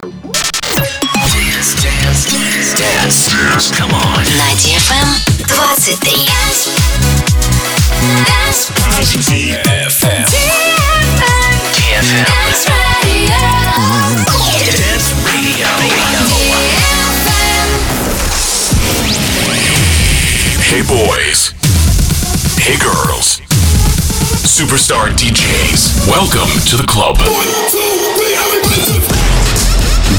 Dance, dance, dance, dance. dance. Come on. На DFM 23. DFM. DFM. Dance Radio. Hey boys. Hey girls. Superstar DJs. Welcome to the club.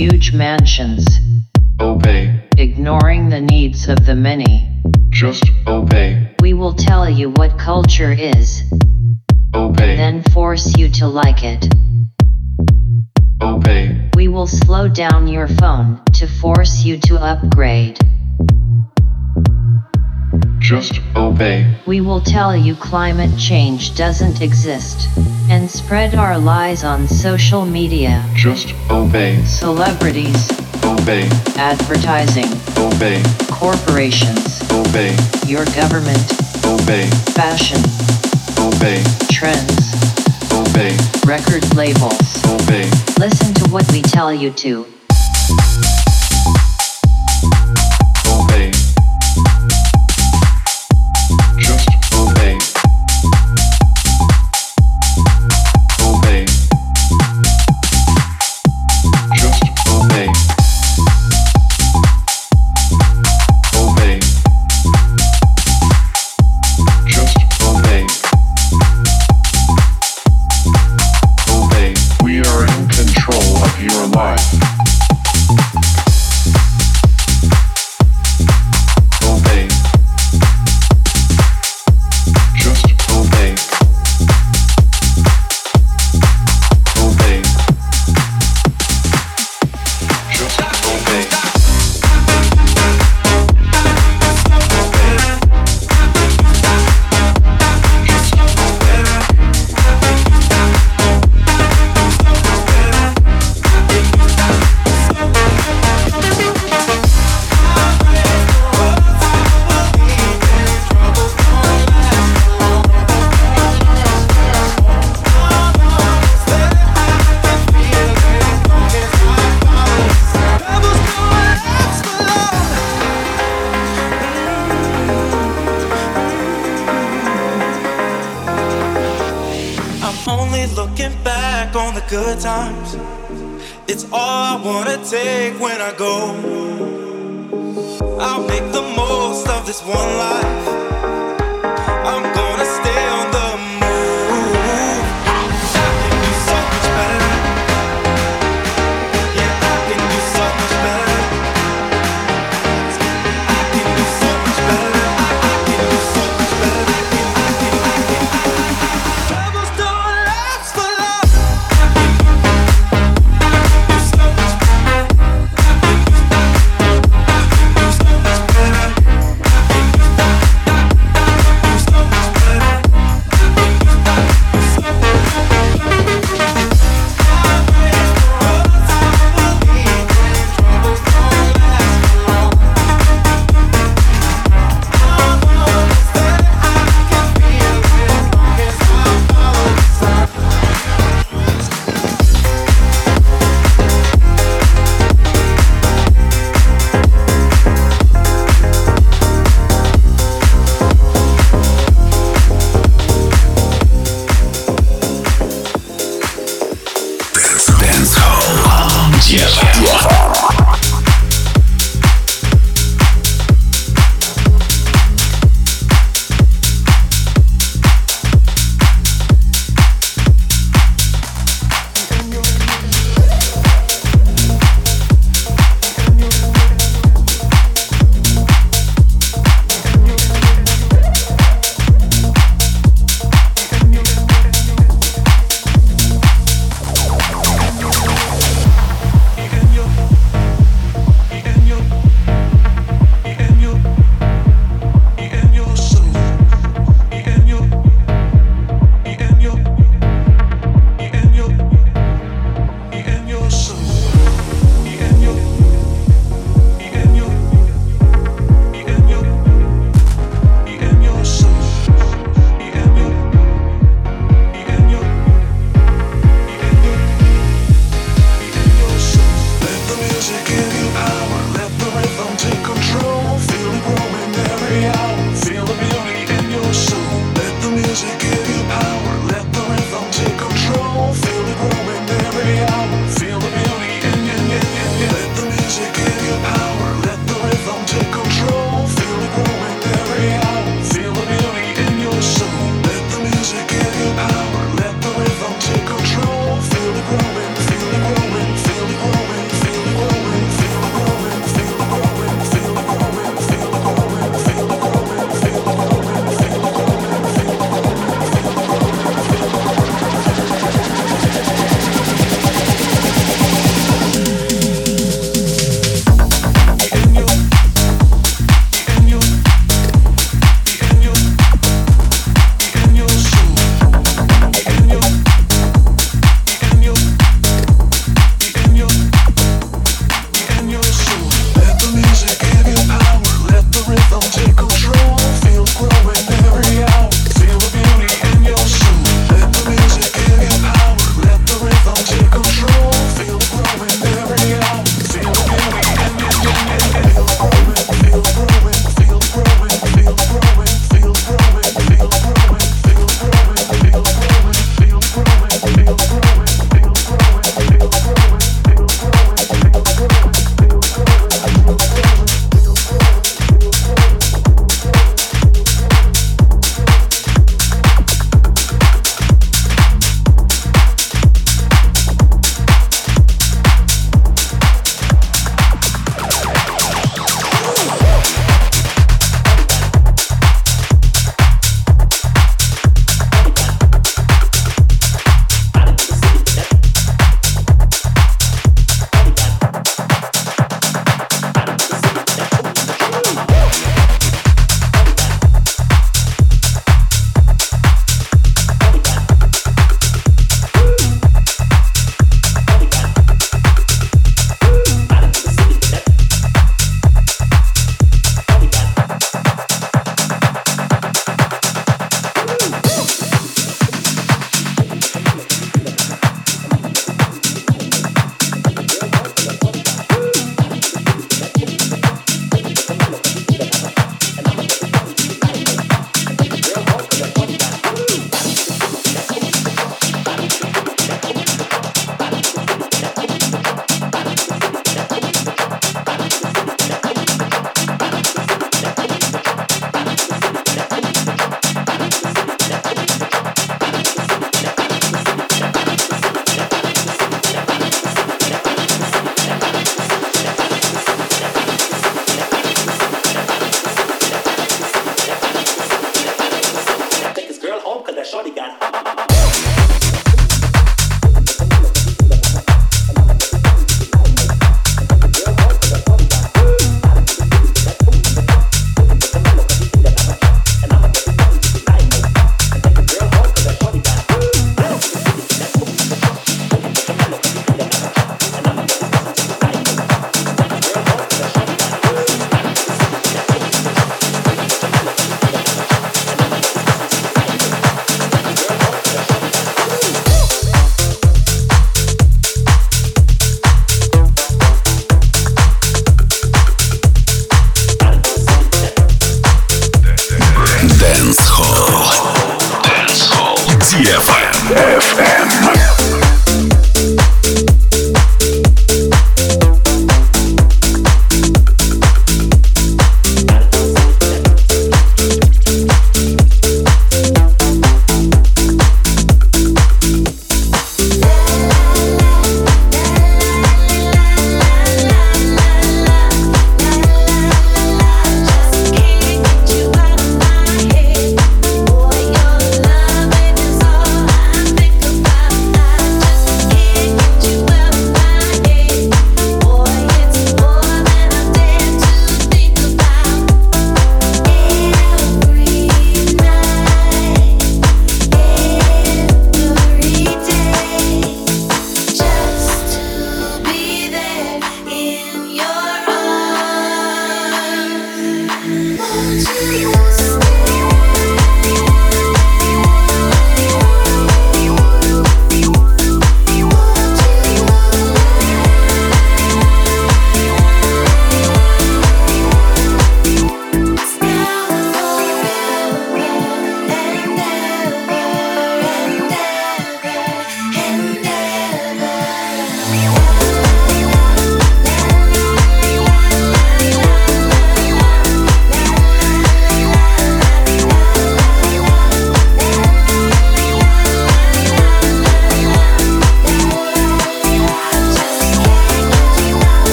huge mansions. Obey. Ignoring the needs of the many. Just obey. We will tell you what culture is. Obey. Then force you to like it. Obey. We will slow down your phone to force you to upgrade. Just obey. We will tell you climate change doesn't exist and spread our lies on social media. Just obey. Celebrities. Obey. Advertising. Obey. Corporations. Obey. Your government. Obey. Fashion. Obey. Trends. Obey. Record labels. Obey. Listen to what we tell you to.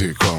Music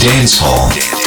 Dance Hall.